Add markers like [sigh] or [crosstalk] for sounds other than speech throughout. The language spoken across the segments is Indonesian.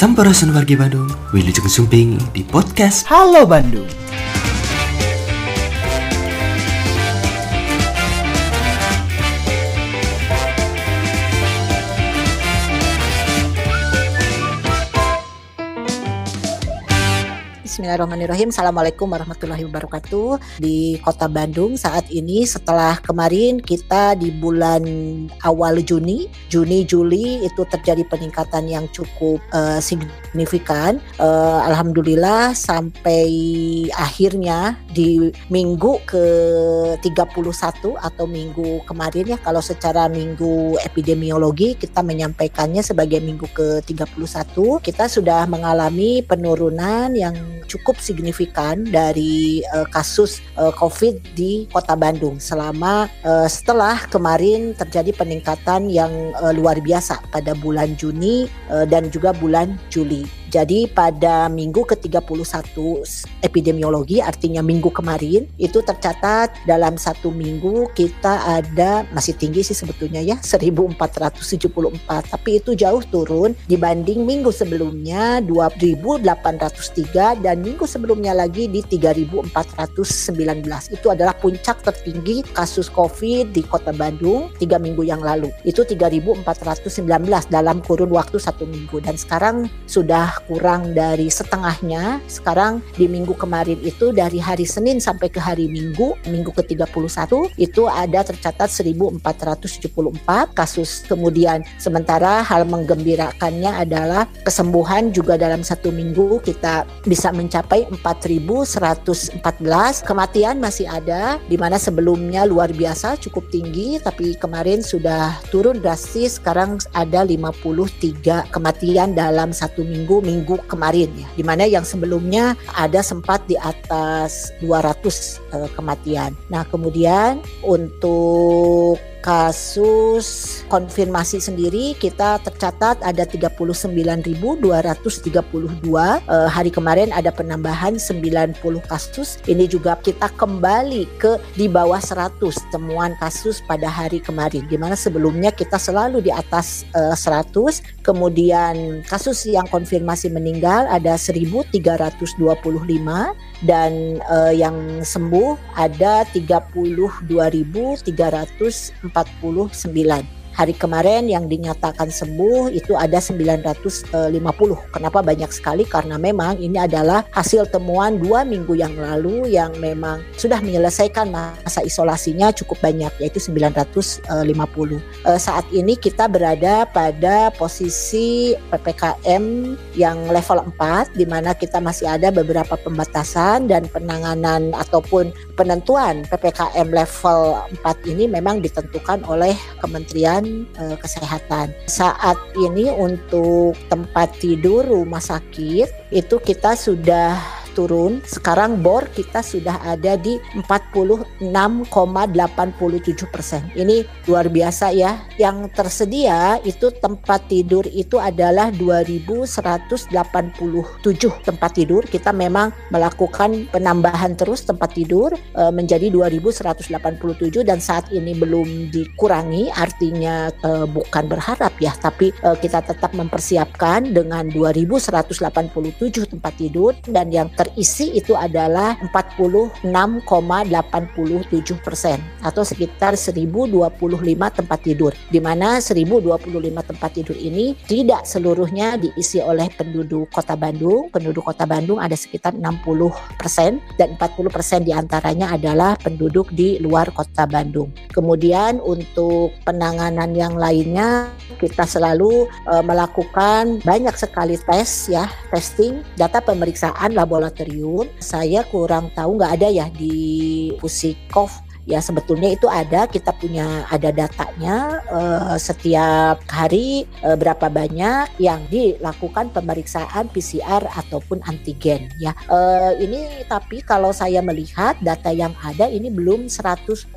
Sampurasun wargi Bandung, Wilujeng Sumping di podcast Halo Bandung. Bismillahirrahmanirrahim. Assalamualaikum warahmatullahi wabarakatuh. Di Kota Bandung saat ini setelah kemarin kita di bulan awal Juni, Juni Juli itu terjadi peningkatan yang cukup uh, signifikan. Uh, Alhamdulillah sampai akhirnya di minggu ke 31 atau minggu kemarin ya kalau secara minggu epidemiologi kita menyampaikannya sebagai minggu ke 31 kita sudah mengalami penurunan yang cukup signifikan dari uh, kasus uh, COVID di Kota Bandung selama uh, setelah kemarin terjadi peningkatan yang uh, luar biasa pada bulan Juni uh, dan juga bulan Juli. Jadi pada minggu ke-31 epidemiologi artinya minggu kemarin itu tercatat dalam satu minggu kita ada masih tinggi sih sebetulnya ya 1474 tapi itu jauh turun dibanding minggu sebelumnya 2803 dan minggu sebelumnya lagi di 3419 itu adalah puncak tertinggi kasus COVID di kota Bandung tiga minggu yang lalu itu 3419 dalam kurun waktu satu minggu dan sekarang sudah kurang dari setengahnya. Sekarang di minggu kemarin itu dari hari Senin sampai ke hari Minggu, minggu ke-31 itu ada tercatat 1474 kasus. Kemudian sementara hal menggembirakannya adalah kesembuhan juga dalam satu minggu kita bisa mencapai 4114. Kematian masih ada di mana sebelumnya luar biasa cukup tinggi tapi kemarin sudah turun drastis sekarang ada 53 kematian dalam satu minggu minggu kemarin ya, di mana yang sebelumnya ada sempat di atas 200 uh, kematian. Nah kemudian untuk kasus konfirmasi sendiri kita tercatat ada 39.232 uh, hari kemarin ada penambahan 90 kasus. Ini juga kita kembali ke di bawah 100 temuan kasus pada hari kemarin di mana sebelumnya kita selalu di atas uh, 100 kemudian kasus yang konfirmasi meninggal ada 1325 dan uh, yang sembuh ada 32.300 49 hari kemarin yang dinyatakan sembuh itu ada 950. Kenapa banyak sekali? Karena memang ini adalah hasil temuan dua minggu yang lalu yang memang sudah menyelesaikan masa isolasinya cukup banyak yaitu 950. Eh, saat ini kita berada pada posisi PPKM yang level 4 di mana kita masih ada beberapa pembatasan dan penanganan ataupun penentuan PPKM level 4 ini memang ditentukan oleh Kementerian uh, kesehatan. Saat ini untuk tempat tidur rumah sakit itu kita sudah turun. Sekarang bor kita sudah ada di 46,87 persen. Ini luar biasa ya. Yang tersedia itu tempat tidur itu adalah 2.187 tempat tidur. Kita memang melakukan penambahan terus tempat tidur e, menjadi 2.187 dan saat ini belum dikurangi. Artinya e, bukan berharap ya, tapi e, kita tetap mempersiapkan dengan 2.187 tempat tidur dan yang terisi itu adalah 46,87 persen atau sekitar 1025 tempat tidur di mana 1025 tempat tidur ini tidak seluruhnya diisi oleh penduduk kota Bandung. Penduduk kota Bandung ada sekitar 60 persen dan 40 persen di antaranya adalah penduduk di luar kota Bandung. Kemudian untuk penanganan yang lainnya kita selalu uh, melakukan banyak sekali tes ya testing data pemeriksaan laboratorium laboratorium saya kurang tahu nggak ada ya di Pusikov. Ya sebetulnya itu ada kita punya ada datanya uh, setiap hari uh, berapa banyak yang dilakukan pemeriksaan PCR ataupun antigen ya. Uh, ini tapi kalau saya melihat data yang ada ini belum 100%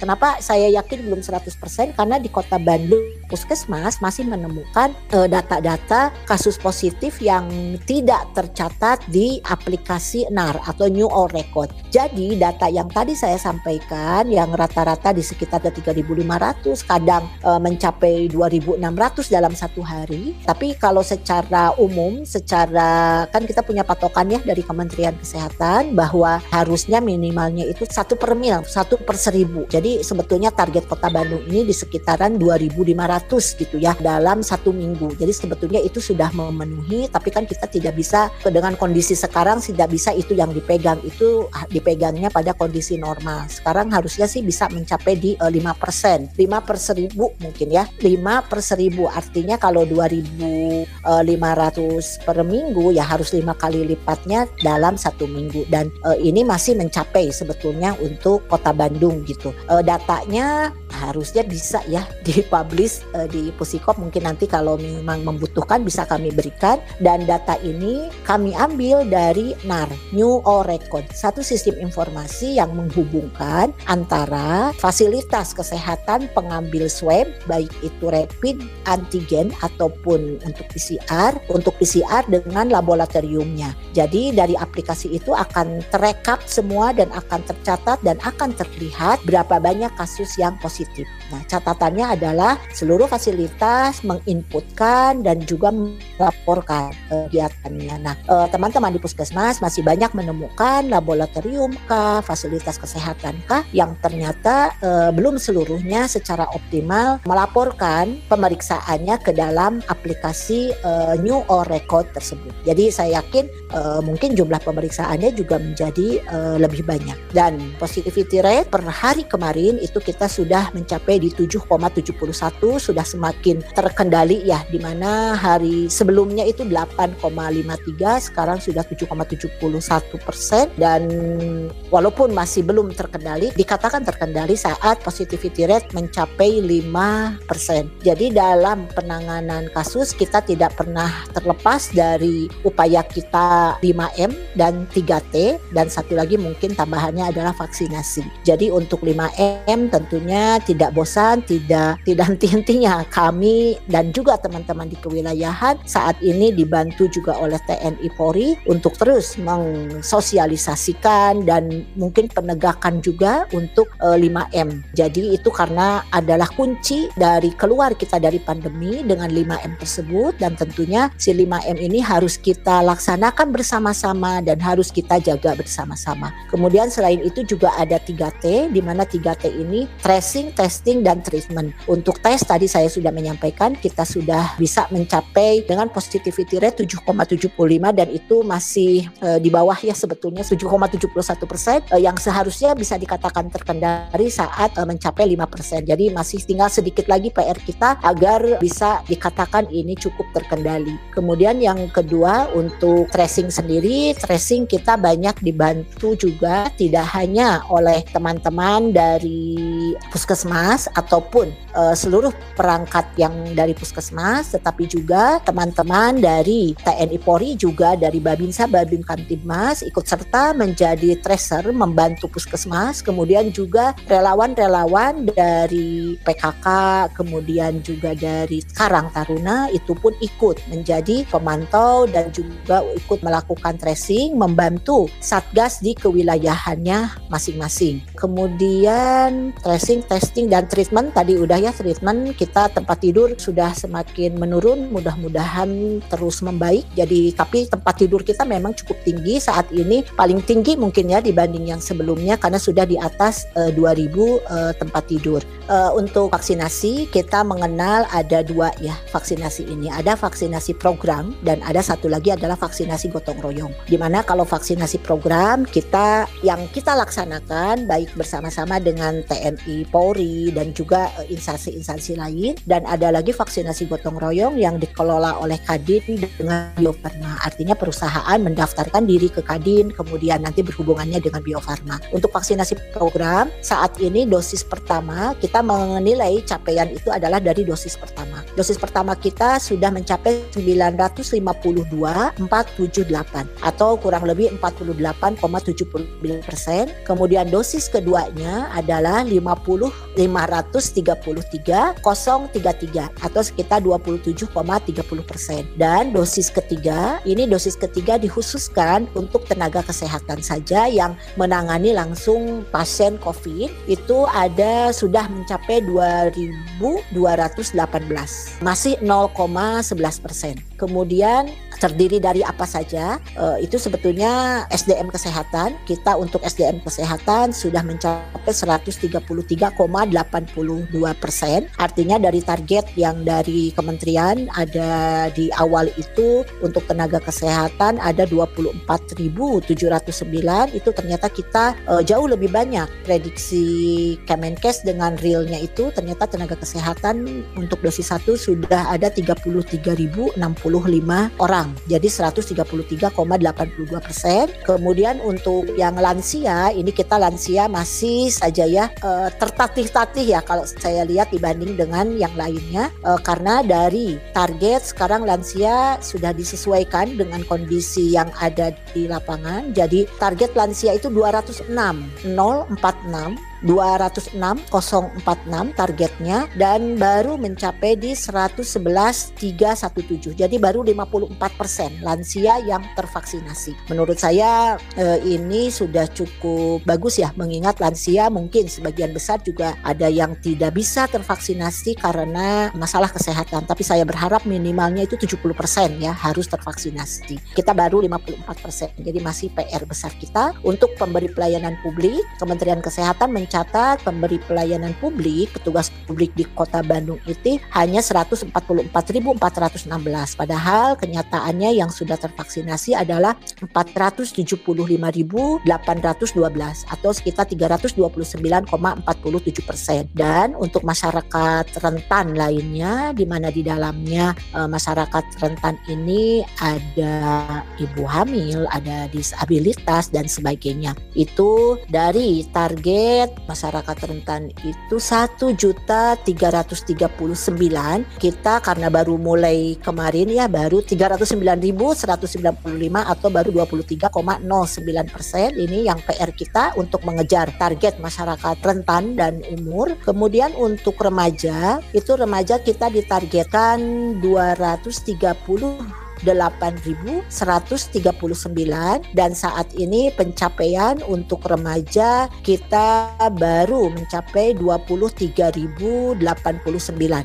kenapa? Saya yakin belum 100% karena di kota Bandung puskesmas masih menemukan data-data uh, kasus positif yang tidak tercatat di aplikasi NAR atau New All Record. Jadi data yang tadi saya sampaikan kan yang rata-rata di sekitar 3.500 kadang e, mencapai 2.600 dalam satu hari. Tapi kalau secara umum secara kan kita punya patokan ya dari Kementerian Kesehatan bahwa harusnya minimalnya itu satu per mil satu per seribu. Jadi sebetulnya target kota Bandung ini di sekitaran 2.500 gitu ya dalam satu minggu jadi sebetulnya itu sudah memenuhi tapi kan kita tidak bisa dengan kondisi sekarang tidak bisa itu yang dipegang itu dipegangnya pada kondisi normal sekarang harusnya sih bisa mencapai di uh, 5%. 5 per seribu mungkin ya. 5 per seribu artinya kalau 2.500 eh, per minggu ya harus lima kali lipatnya dalam satu minggu dan uh, ini masih mencapai sebetulnya untuk kota Bandung gitu. Uh, datanya harusnya bisa ya [laughs] dipublish uh, di Pusikop mungkin nanti kalau memang membutuhkan bisa kami berikan dan data ini kami ambil dari NAR New All Record satu sistem informasi yang menghubungkan antara fasilitas kesehatan pengambil swab baik itu rapid antigen ataupun untuk PCR untuk PCR dengan laboratoriumnya. Jadi dari aplikasi itu akan terekap semua dan akan tercatat dan akan terlihat berapa banyak kasus yang positif. Nah, catatannya adalah seluruh fasilitas menginputkan dan juga melaporkan kegiatannya. Nah, eh, teman-teman di puskesmas masih banyak menemukan laboratorium kah, fasilitas kesehatan kah yang ternyata uh, belum seluruhnya secara optimal melaporkan pemeriksaannya ke dalam aplikasi New All Record tersebut. Jadi saya yakin mungkin jumlah pemeriksaannya juga menjadi lebih banyak dan positivity rate per hari kemarin itu kita sudah mencapai di 7,71 sudah semakin terkendali ya di mana hari sebelumnya itu 8,53 sekarang sudah 7,71 persen dan walaupun masih belum terkendali dikatakan terkendali saat positivity rate mencapai 5%. Jadi dalam penanganan kasus kita tidak pernah terlepas dari upaya kita 5M dan 3T dan satu lagi mungkin tambahannya adalah vaksinasi. Jadi untuk 5M tentunya tidak bosan, tidak tidak henti-hentinya kami dan juga teman-teman di kewilayahan saat ini dibantu juga oleh TNI Polri untuk terus mensosialisasikan dan mungkin penegakan juga untuk uh, 5M. Jadi itu karena adalah kunci dari keluar kita dari pandemi dengan 5M tersebut dan tentunya si 5M ini harus kita laksanakan bersama-sama dan harus kita jaga bersama-sama. Kemudian selain itu juga ada 3T di mana 3T ini tracing, testing dan treatment. Untuk tes tadi saya sudah menyampaikan kita sudah bisa mencapai dengan positivity rate 7,75 dan itu masih uh, di bawah ya sebetulnya 7,71 persen uh, yang seharusnya bisa dikatakan terkendali saat uh, mencapai 5%. Jadi masih tinggal sedikit lagi PR kita agar bisa dikatakan ini cukup terkendali. Kemudian yang kedua untuk tracing sendiri, tracing kita banyak dibantu juga tidak hanya oleh teman-teman dari puskesmas ataupun uh, seluruh perangkat yang dari puskesmas tetapi juga teman-teman dari TNI Polri juga dari Babinsa Babin Kamtibmas ikut serta menjadi tracer membantu puskesmas kemudian juga relawan-relawan dari PKK kemudian juga dari Karang Taruna itu pun ikut menjadi pemantau dan juga ikut melakukan tracing membantu satgas di kewilayahannya masing-masing. Kemudian tracing testing dan treatment. Tadi udah ya treatment kita tempat tidur sudah semakin menurun mudah-mudahan terus membaik. Jadi tapi tempat tidur kita memang cukup tinggi saat ini paling tinggi mungkin ya dibanding yang sebelumnya karena sudah di atas uh, 2000 uh, tempat tidur. Uh, untuk vaksinasi kita mengenal ada dua ya vaksinasi ini. Ada vaksinasi program dan ada satu lagi adalah vaksinasi gotong royong. Di mana kalau vaksinasi program kita yang kita laksanakan baik bersama-sama dengan TNI Polri dan juga uh, instansi-instansi lain dan ada lagi vaksinasi gotong royong yang dikelola oleh Kadin dengan Bio Farma. Artinya perusahaan mendaftarkan diri ke Kadin kemudian nanti berhubungannya dengan Bio Farma. Untuk vaksinasi program saat ini dosis pertama kita menilai capaian itu adalah dari dosis pertama. Dosis pertama kita sudah mencapai 952,478 atau kurang lebih 48,79 persen. Kemudian dosis keduanya adalah 50 530 033 atau sekitar 27,30 persen. Dan dosis ketiga, ini dosis ketiga dikhususkan untuk tenaga kesehatan saja yang menangani langsung pasien COVID itu ada sudah mencapai 2.218, masih 0,11 persen. Kemudian terdiri dari apa saja? Uh, itu sebetulnya SDM kesehatan. Kita untuk SDM kesehatan sudah mencapai 133,82 persen. Artinya dari target yang dari kementerian ada di awal itu untuk tenaga kesehatan ada 24.709 itu ternyata kita uh, jauh lebih banyak prediksi Kemenkes dengan realnya itu ternyata tenaga kesehatan untuk dosis satu sudah ada 33.065 orang jadi 133,82 persen. Kemudian untuk yang lansia, ini kita lansia masih saja ya uh, tertatih-tatih ya kalau saya lihat dibanding dengan yang lainnya uh, karena dari target sekarang lansia sudah disesuaikan dengan kondisi yang ada di lapangan. Jadi target lansia itu 206 046 206.046 targetnya dan baru mencapai di 111.317. Jadi baru 54 persen lansia yang tervaksinasi. Menurut saya eh, ini sudah cukup bagus ya mengingat lansia mungkin sebagian besar juga ada yang tidak bisa tervaksinasi karena masalah kesehatan. Tapi saya berharap minimalnya itu 70 persen ya harus tervaksinasi. Kita baru 54 persen. Jadi masih PR besar kita untuk pemberi pelayanan publik. Kementerian Kesehatan mencatat pemberi pelayanan publik, petugas publik di Kota Bandung itu hanya 144.416. Padahal kenyataannya yang sudah tervaksinasi adalah 475.812 atau sekitar 329,47 persen. Dan untuk masyarakat rentan lainnya, di mana di dalamnya e, masyarakat rentan ini ada ibu hamil, ada disabilitas dan sebagainya. Itu dari target masyarakat rentan itu satu juta tiga ratus tiga puluh sembilan. Kita karena baru mulai kemarin ya baru tiga ratus sembilan ribu seratus sembilan puluh lima atau baru dua puluh tiga koma sembilan persen. Ini yang PR kita untuk mengejar target masyarakat rentan dan umur. Kemudian untuk remaja itu remaja kita ditargetkan dua ratus tiga puluh 8.139 dan saat ini pencapaian untuk remaja kita baru mencapai 23.089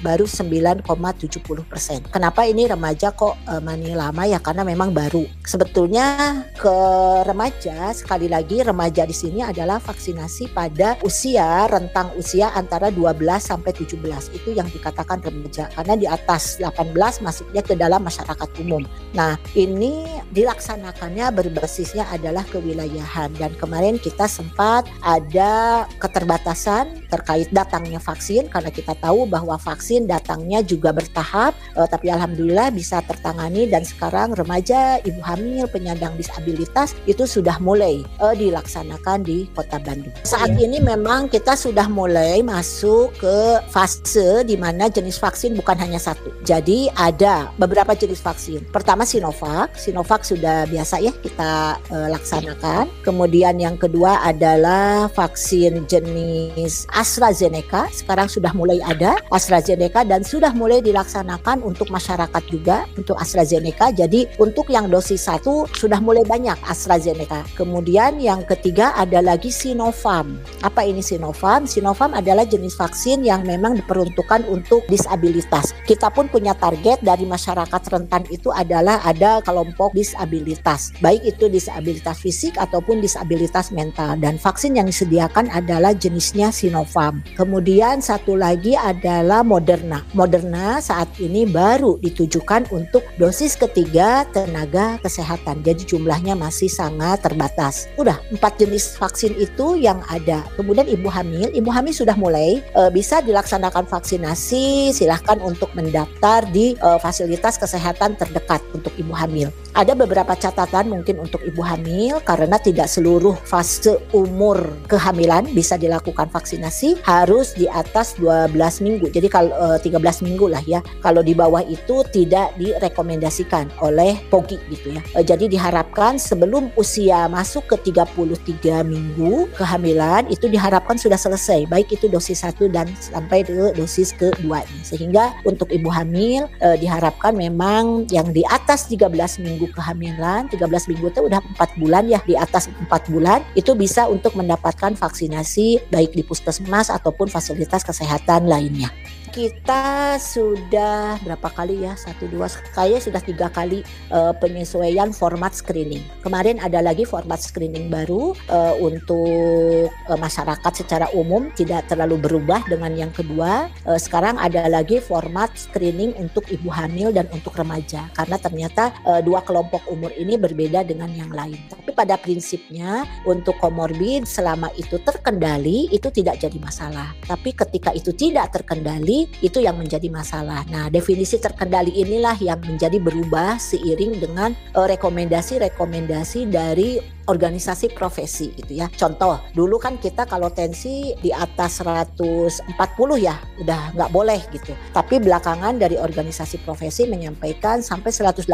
baru 9,70 persen. Kenapa ini remaja kok e, mani lama ya karena memang baru. Sebetulnya ke remaja sekali lagi remaja di sini adalah vaksinasi pada usia rentang usia antara 12 sampai 17 itu yang dikatakan remaja karena di atas 18 masuknya ke dalam masyarakat umum umum. Nah, ini dilaksanakannya berbasisnya adalah kewilayahan dan kemarin kita sempat ada keterbatasan terkait datangnya vaksin karena kita tahu bahwa vaksin datangnya juga bertahap eh, tapi alhamdulillah bisa tertangani dan sekarang remaja, ibu hamil, penyandang disabilitas itu sudah mulai eh, dilaksanakan di Kota Bandung. Saat ya. ini memang kita sudah mulai masuk ke fase di mana jenis vaksin bukan hanya satu. Jadi ada beberapa jenis vaksin. Pertama Sinovac, Sinovac sudah biasa ya kita uh, laksanakan. Kemudian yang kedua adalah vaksin jenis AstraZeneca. Sekarang sudah mulai ada AstraZeneca dan sudah mulai dilaksanakan untuk masyarakat juga untuk AstraZeneca. Jadi untuk yang dosis satu sudah mulai banyak AstraZeneca. Kemudian yang ketiga ada lagi Sinovac. Apa ini Sinovac? Sinovac adalah jenis vaksin yang memang diperuntukkan untuk disabilitas. Kita pun punya target dari masyarakat rentan itu adalah ada kelompok disabilitas, baik itu disabilitas fisik ataupun disabilitas mental. Dan vaksin yang disediakan adalah jenisnya Sinovac. Kemudian satu lagi adalah Moderna. Moderna saat ini baru ditujukan untuk dosis ketiga tenaga kesehatan. Jadi jumlahnya masih sangat terbatas. Udah empat jenis vaksin itu yang ada. Kemudian ibu hamil, ibu hamil sudah mulai e, bisa dilaksanakan vaksinasi. Silahkan untuk mendaftar di e, fasilitas kesehatan terdekat untuk ibu hamil. Ada beberapa catatan mungkin untuk ibu hamil karena tidak seluruh fase umur kehamilan bisa dilakukan vaksinasi harus di atas 12 minggu. Jadi kalau e, eh, 13 minggu lah ya. Kalau di bawah itu tidak direkomendasikan oleh POGI gitu ya. E, jadi diharapkan sebelum usia masuk ke 33 minggu kehamilan itu diharapkan sudah selesai baik itu dosis 1 dan sampai ke dosis kedua. Sehingga untuk ibu hamil e, diharapkan memang yang di atas 13 minggu minggu kehamilan 13 minggu itu udah empat bulan ya di atas empat bulan itu bisa untuk mendapatkan vaksinasi baik di puskesmas ataupun fasilitas kesehatan lainnya kita sudah berapa kali ya? Satu dua kayaknya sudah tiga kali uh, penyesuaian format screening. Kemarin ada lagi format screening baru uh, untuk uh, masyarakat secara umum tidak terlalu berubah dengan yang kedua. Uh, sekarang ada lagi format screening untuk ibu hamil dan untuk remaja. Karena ternyata uh, dua kelompok umur ini berbeda dengan yang lain. Tapi pada prinsipnya untuk komorbid selama itu terkendali itu tidak jadi masalah. Tapi ketika itu tidak terkendali itu yang menjadi masalah. Nah, definisi terkendali inilah yang menjadi berubah seiring dengan eh, rekomendasi-rekomendasi dari organisasi profesi gitu ya. Contoh, dulu kan kita kalau tensi di atas 140 ya udah nggak boleh gitu. Tapi belakangan dari organisasi profesi menyampaikan sampai 180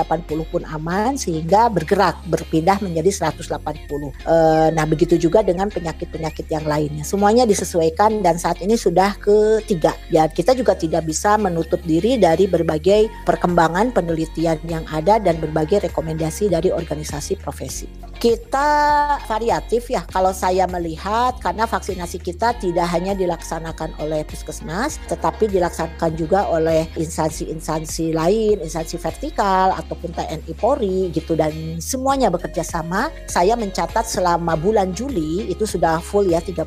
pun aman sehingga bergerak berpindah menjadi 180. E, nah begitu juga dengan penyakit-penyakit yang lainnya. Semuanya disesuaikan dan saat ini sudah ketiga. Ya kita juga tidak bisa menutup diri dari berbagai perkembangan penelitian yang ada dan berbagai rekomendasi dari organisasi profesi. Kita variatif ya. Kalau saya melihat karena vaksinasi kita tidak hanya dilaksanakan oleh puskesmas tetapi dilaksanakan juga oleh instansi-instansi lain, instansi vertikal ataupun TNI Polri gitu. Dan semuanya bekerja sama. Saya mencatat selama bulan Juli itu sudah full ya 31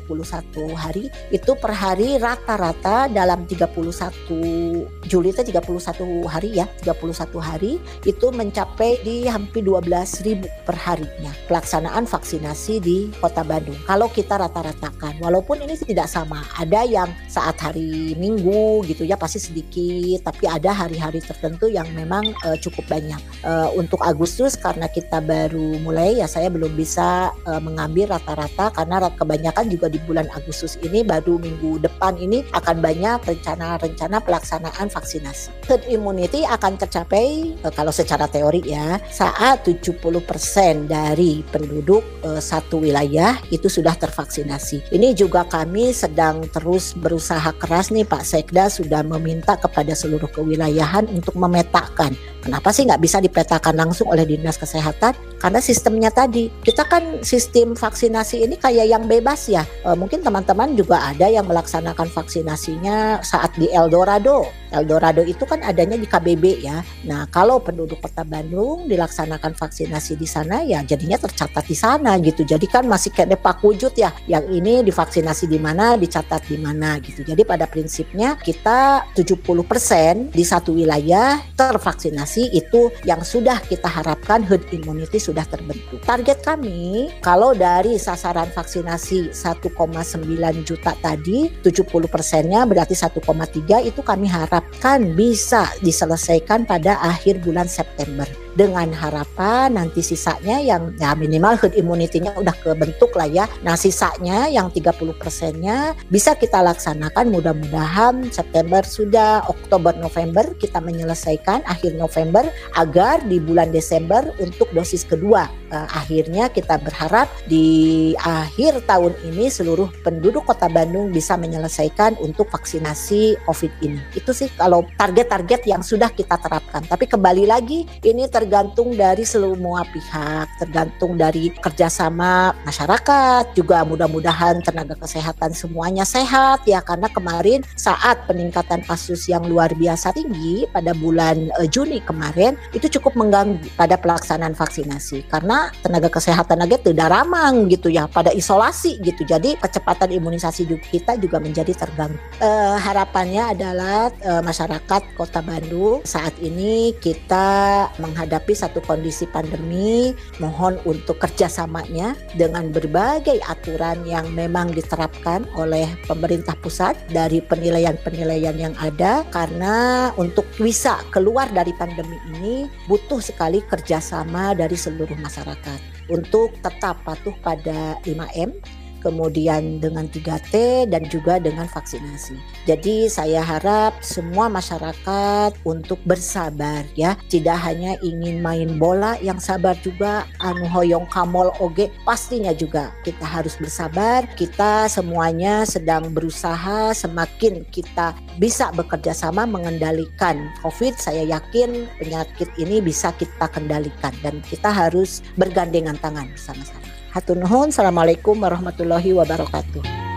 hari itu per hari rata-rata dalam 31 Juli itu 31 hari ya 31 hari itu mencapai di hampir 12 ribu per harinya pelaksanaan vaksinasi di Kota Bandung. Kalau kita rata-ratakan, walaupun ini tidak sama, ada yang saat hari Minggu gitu ya pasti sedikit, tapi ada hari-hari tertentu yang memang uh, cukup banyak. Uh, untuk Agustus karena kita baru mulai ya saya belum bisa uh, mengambil rata-rata karena kebanyakan juga di bulan Agustus ini baru minggu depan ini akan banyak rencana-rencana pelaksanaan vaksinasi. Herd immunity akan tercapai uh, kalau secara teori ya saat 70% dari penduduk uh, satu wilayah itu sudah tervaksinasi. Ini juga kami sedang terus berusaha keras nih Pak Sekda sudah meminta kepada seluruh kewilayahan untuk memetakan. Kenapa sih nggak bisa dipetakan langsung oleh dinas kesehatan? Karena sistemnya tadi kita kan sistem vaksinasi ini kayak yang bebas ya. E, mungkin teman-teman juga ada yang melaksanakan vaksinasinya saat di Eldorado. Eldorado itu kan adanya di KBB ya. Nah kalau penduduk Kota Bandung dilaksanakan vaksinasi di sana ya jadinya tercatat di sana gitu. Jadi kan masih kayak depak wujud ya. Yang ini divaksinasi di mana, dicatat di mana gitu. Jadi pada prinsipnya kita 70% di satu wilayah tervaksinasi itu yang sudah kita harapkan herd immunity sudah terbentuk. Target kami kalau dari sasaran vaksinasi 1,9 juta tadi 70 persennya berarti 1,3 itu kami harapkan bisa diselesaikan pada akhir bulan September dengan harapan nanti sisanya yang ya minimal herd immunity-nya udah kebentuk lah ya. Nah sisanya yang 30 persennya bisa kita laksanakan mudah-mudahan September sudah Oktober November kita menyelesaikan akhir November agar di bulan Desember untuk dosis kedua uh, akhirnya kita berharap di akhir tahun ini seluruh penduduk Kota Bandung bisa menyelesaikan untuk vaksinasi COVID ini. Itu sih kalau target-target yang sudah kita terapkan. Tapi kembali lagi ini ter tergantung dari semua pihak, tergantung dari kerjasama masyarakat, juga mudah-mudahan tenaga kesehatan semuanya sehat ya karena kemarin saat peningkatan kasus yang luar biasa tinggi pada bulan uh, Juni kemarin itu cukup mengganggu pada pelaksanaan vaksinasi karena tenaga kesehatan aja tidak ramang gitu ya pada isolasi gitu jadi kecepatan imunisasi kita juga menjadi terganggu. Uh, harapannya adalah uh, masyarakat Kota Bandung saat ini kita menghadapi menghadapi satu kondisi pandemi, mohon untuk kerjasamanya dengan berbagai aturan yang memang diterapkan oleh pemerintah pusat dari penilaian-penilaian yang ada. Karena untuk bisa keluar dari pandemi ini butuh sekali kerjasama dari seluruh masyarakat. Untuk tetap patuh pada 5M kemudian dengan 3T dan juga dengan vaksinasi. Jadi saya harap semua masyarakat untuk bersabar ya, tidak hanya ingin main bola yang sabar juga anu hoyong kamol oge pastinya juga kita harus bersabar. Kita semuanya sedang berusaha semakin kita bisa bekerja sama mengendalikan COVID, saya yakin penyakit ini bisa kita kendalikan dan kita harus bergandengan tangan sama-sama. Hatur nuhun. Assalamualaikum warahmatullahi wabarakatuh.